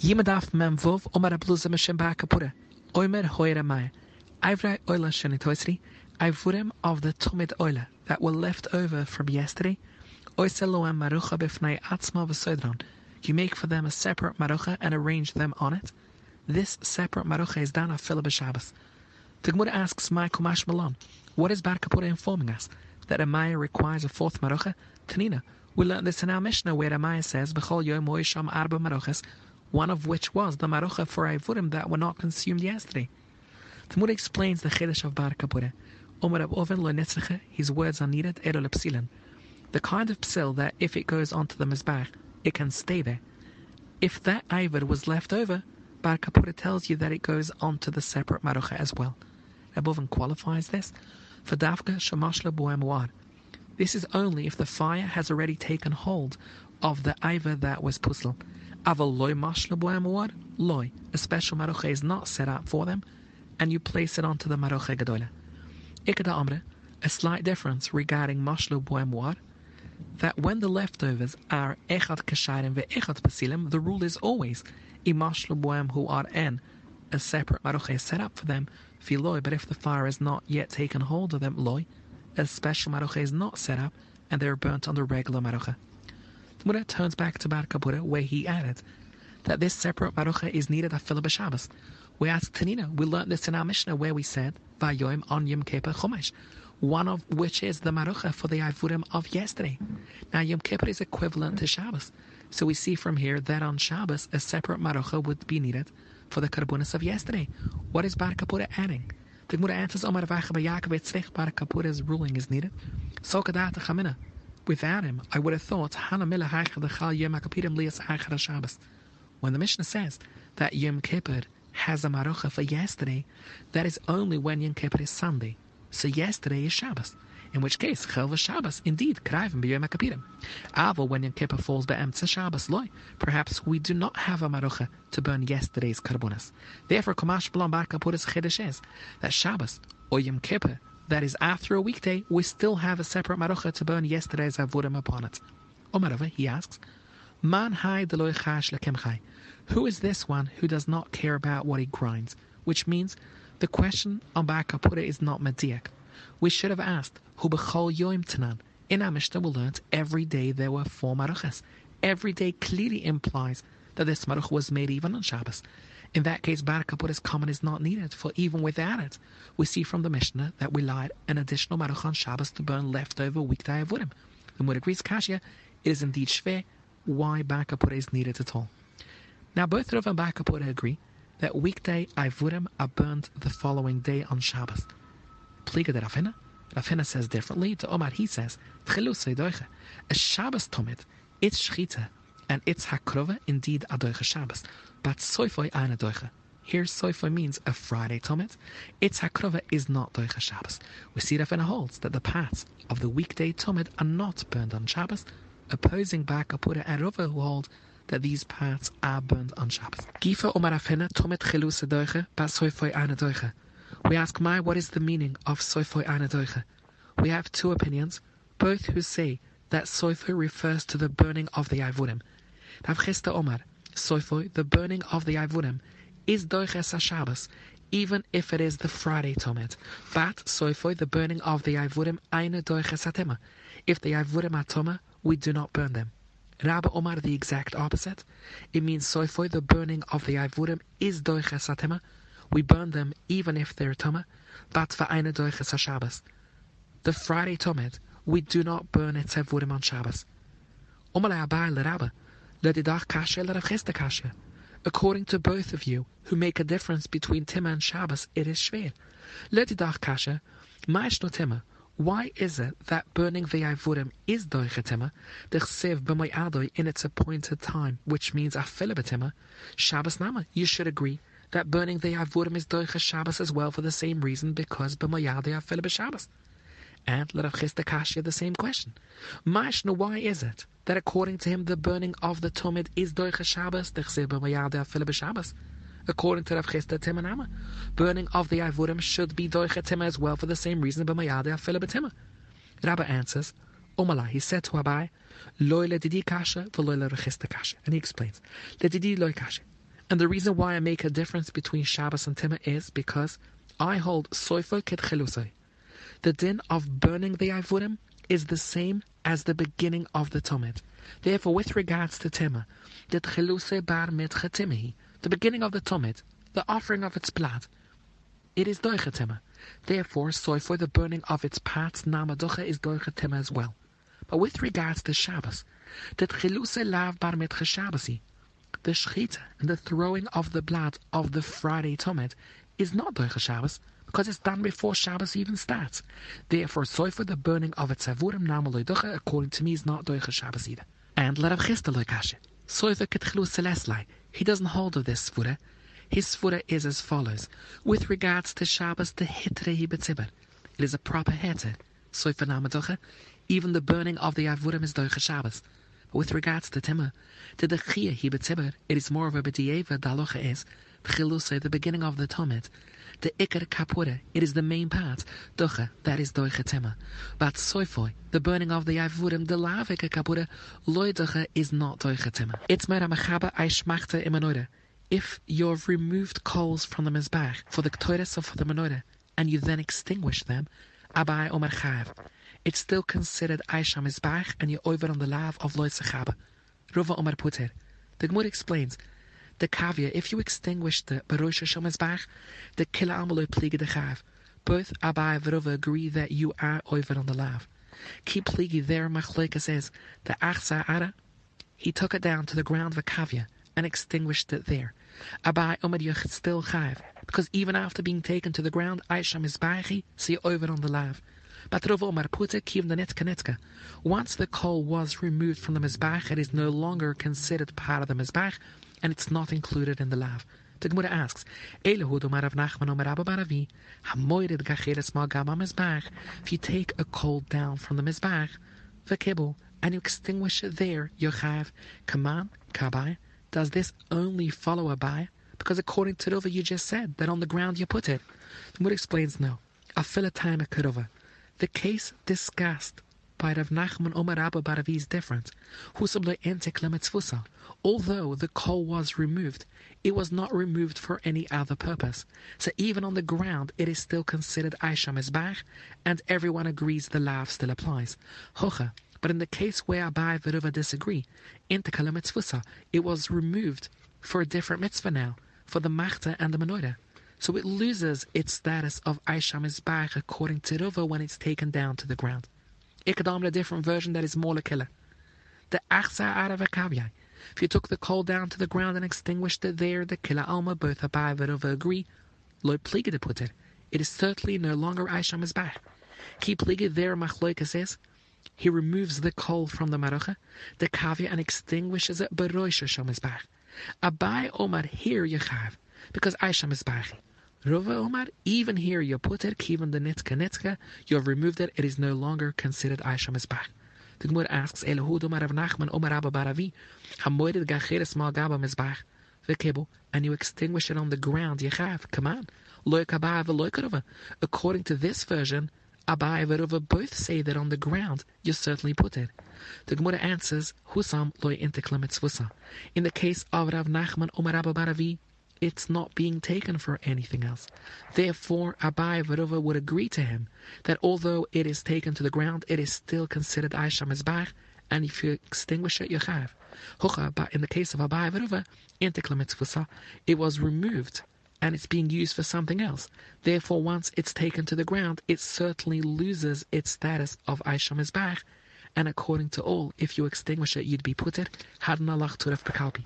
Yimadaf mem vov omar abluza meshem kapura. Oimer hoira maya. Ivra oila shenitoisri. Ivurim of the tumid oila that were left over from yesterday. Oiseloam marucha bifnei atzma v'soidron. You make for them a separate marucha and arrange them on it. This separate marucha is done afil b'Shabbos. The Gemara asks my Kumash Malon, what is Bar Kapura informing us? That a Maya requires a fourth marucha? Tanina, we learned this in our Mishnah where a Maya says, B'chol yom moisham arba maruchas, one of which was the marucha for Ivurim that were not consumed yesterday. Gemara explains the Chiddush of Bar Kapura. Omer Ab Oven lo his words are needed, ero lepsilin. The kind of psil that if it goes onto the Mizbach, it can stay there. If that Ivar was left over, Bar Kapura tells you that it goes onto the separate marucha as well. Above qualifies this for Davka Shamashla Boemuad. This is only if the fire has already taken hold of the Iva that was pusl. Aval loy mashla boemuad, loy. A special maroche is not set up for them, and you place it onto the maroche gadola. Ikada amre, a slight difference regarding mashlu boemuad, that when the leftovers are echad kashayim ve echad pasilim, the rule is always imashlu boem who are en, a separate maroche is set up for them, filoy, but if the fire has not yet taken hold of them, loy, a special maroche is not set up, and they are burnt on the regular maroche. Mura turns back to Bar Kapura, where he added that this separate maroche is needed Shabbos. We asked Tanina, we learned this in our Mishnah, where we said, Vayoim on Yom Kippur Chumash, one of which is the marocha for the Ivurim of yesterday. Now, Yom Kippur is equivalent to Shabbos. So we see from here that on Shabbos, a separate marocha would be needed for the karbonis of yesterday. What is Bar Kapura adding? The Gemara answers, Omar Vacha Yaakov Tzvich Bar Kapura's ruling is needed. So Kadata Chamina. Without him, I would have thought. When the Mishnah says that Yom Kippur has a marocha for yesterday, that is only when Yom Kippur is Sunday. So yesterday is Shabbos in which case Chel Shabbos indeed Krayvim b'Yom HaKapirim. Avo when Yom Kippur falls be'emtza Shabbos loy. Perhaps we do not have a marucha to burn yesterday's karbonas. Therefore, Kamash Blam Bar Kapuris Chiddush is that Shabbos or Yom Kippur that is after a weekday, we still have a separate marucha to burn yesterday's avurim upon it. Omarava, he asks, Man hai deloy chash lekemchai. Who is this one who does not care about what he grinds? Which means the question on Bar Kapura is not mediak. We should have asked, Hu b'chol yoim tanan. In our Mishnah, we learned every day there were four maruchas. Every day clearly implies that this maruch was made even on Shabbos. In that case, Bar Kapuris common is not needed, for even without it, we see from the Mishnah that we light an additional maruch on Shabbos to burn leftover weekday avurim. The Mud agrees Kashya, it is indeed shver why Bar put is needed at all. Now, both Rav and Bar put agree that weekday avurim are burnt the following day on Shabbos. Pliga de Ravina? Ravina says differently. To Omar, he says, A Shabbos tomit, it's shchita, and it's hakrova, indeed a doicha Shabbos. But soifoi eine doicha. Here, soifoi means a Friday tomit. Its hakrova is not doicha Shabbos. We see Ravina holds that the parts of the weekday tomit are not burned on Shabbos, opposing back Apura and Rova who hold that these parts are burned on Shabbos. Gifa Omar Ravina tomit chilus doicha, but soifoi eine doicha. We ask Mai what is the meaning of Soifoi Anadoicha. We have two opinions, both who say that Soifoi refers to the burning of the Ivurim. Rav Omar, Soifoi, the burning of the Ivurim, is Doiches HaShabbos, even if it is the Friday Tomet. But Soifoi, the burning of the Ivurim, Aina Doiches HaTema. If the Ivurim are Toma, we do not burn them. Rabbi Omar, the exact opposite. It means Soifoi, the burning of the Ivurim, is Doiches HaTema, we burn them even if they're tuma, but for eine doiches Shabbos. The Friday tomet, we do not burn it sevurim on Shabbos. Omale abai kasha lerachista kasha. According to both of you, who make a difference between Tima and Shabbos, it is shver. Ledidach kasha, ma'ishno Tima, why is it that burning the Ivurim is doichetima, the chsev b'may adoi in its appointed time, which means afilibatima, Shabbos nama? You should agree that burning the Avurim is Doicha Shabbos as well for the same reason, because B'mayade Afil Shabbos. And let Avchista Kashya the same question. Mashna, why is it that according to him the burning of the Tumid is Doicha Shabbos, Shabbos? According to Rav Chisda Timanama, burning of the Avurim should be Doicha Tima as well for the same reason, Tima. Rabbi answers, Omala, he said to Abai, Loy le didi kasha, v'loy le rechista kasha. And he explains, didi loy kasha. And the reason why I make a difference between Shabbos and Tima is because I hold Soifa Ket Chilusai. The din of burning the Ivurim is the same as the beginning of the Tomid. Therefore, with regards to Tima, the Chiluse Bar Mit Chetimihi, the beginning of the Tomid, the offering of its blood, it is Doichetima. Therefore, soy for the burning of its parts, Namadocha is Doichetima as well. But with regards to Shabbos, the Chiluse Lav Bar Mit Shabbasi, the Shechita and the throwing of the blood of the Friday Tomid is not Doiche Shabbos, because it's done before Shabbos even starts. Therefore, for the burning of its Avurim Namaloidocha, according to me, is not Doiche Shabbos either. And let Rav Chisda loikashe. Soiva ketchlu celestlai. He doesn't hold of this svura. His svura is as follows. With regards to Shabbos, the hitre hibetzibber. It is a proper heter. Soifa namadocha. Even the burning of the avurim is doicha Shabbos. But with regards to Timmer, the dechia hibetzibber, it is more of a bedieva dalocha is. The the beginning of the Tomit the Iker Kapure, it is the main part, Docha, that is Doiche Tema. But Soifoi, the burning of the Avurim, the Lavike Kapura, Loi Docha is not Doiche Tema. It's Mera Machaba Aishmachte Imanoide. If you've removed coals from the Mizbach for the Ktoiris of the Menorah, and you then extinguish them, Abai Omer Chav, it's still considered Aisha Mizbach, and you over on the lav of Loi Sechaba. Rova Omer Puter. The Gemara explains the kavia, if you extinguish the Barosh Shemazbach, the Kila Amalo Pliga de Chav. Both Abai and Verova agree that you are over on the lav. Keep pligi there, Machleka says, the Achsa Ara, he took it down to the ground of a kavia and extinguished it there. Abai Yuch still chav, because even after being taken to the ground, Aisha Mizbachi, see over on the lav. But Rav the Once the coal was removed from the Mizbach, it is no longer considered part of the Mizbach, and it's not included in the lav. The Gemara asks, if you take a coal down from the Mizbach, Vekibble, and you extinguish it there, Yochav, Kaman, Kabai, does this only follow a Abai? Because according to Rova, you just said that on the ground you put it. The Gemara explains no. A Afilatime Kurova. The case discussed by Rav Nachman Omer Abba Baravi is different. Although the coal was removed, it was not removed for any other purpose. So even on the ground, it is still considered Aisha Mezbach, and everyone agrees the lav still applies. Hocha. But in the case where Abai Veruva disagree, Intikala Mitzvusa, it was removed for a different mitzvah now, for the Machta and the Menorah. So it loses its status of Aisha Mizbach according to Ruva when it's taken down to the ground. A different version that is more killer. The Achsa Aravakavya. If you took the coal down to the ground and extinguished it there, the Killa Alma, both Abai and agree, Lo Pliga to put it. It is certainly no longer Aisha Mizbach. Keep Pliga there, Machloika says. He removes the coal from the marucha, the kavya, and extinguishes it, Beroisha Shamizbach. Abai Omar here Yechav, because Aisha Mizbach. Rova Omar, even here you put it, even the nitka nitka, you have removed it, it is no longer considered Aisha Mizbach. The Gemara asks, Elahud Omar Rav Nachman Omar Abba Baravi, Hamoided Gacheres Mal Gaba Mizbach, Vekebo, and you extinguish it on the ground, Yechav, come on. Loy Kabah Veloy According to this version, Abai and Rova both say that on the ground you certainly put it. The Gemara answers, Husam loy inteklemetz In the case of Rav Nachman Omar Abba Baravi, it's not being taken for anything else. Therefore, Abai Varova would agree to him that although it is taken to the ground, it is still considered Aisha Mizbach, and if you extinguish it, you have. Hocha, but in the case of Abai Varova, it was removed and it's being used for something else. Therefore, once it's taken to the ground, it certainly loses its status of Aisha Mizbach, and according to all, if you extinguish it, you'd be put it. Hadna lach turef bekalpi.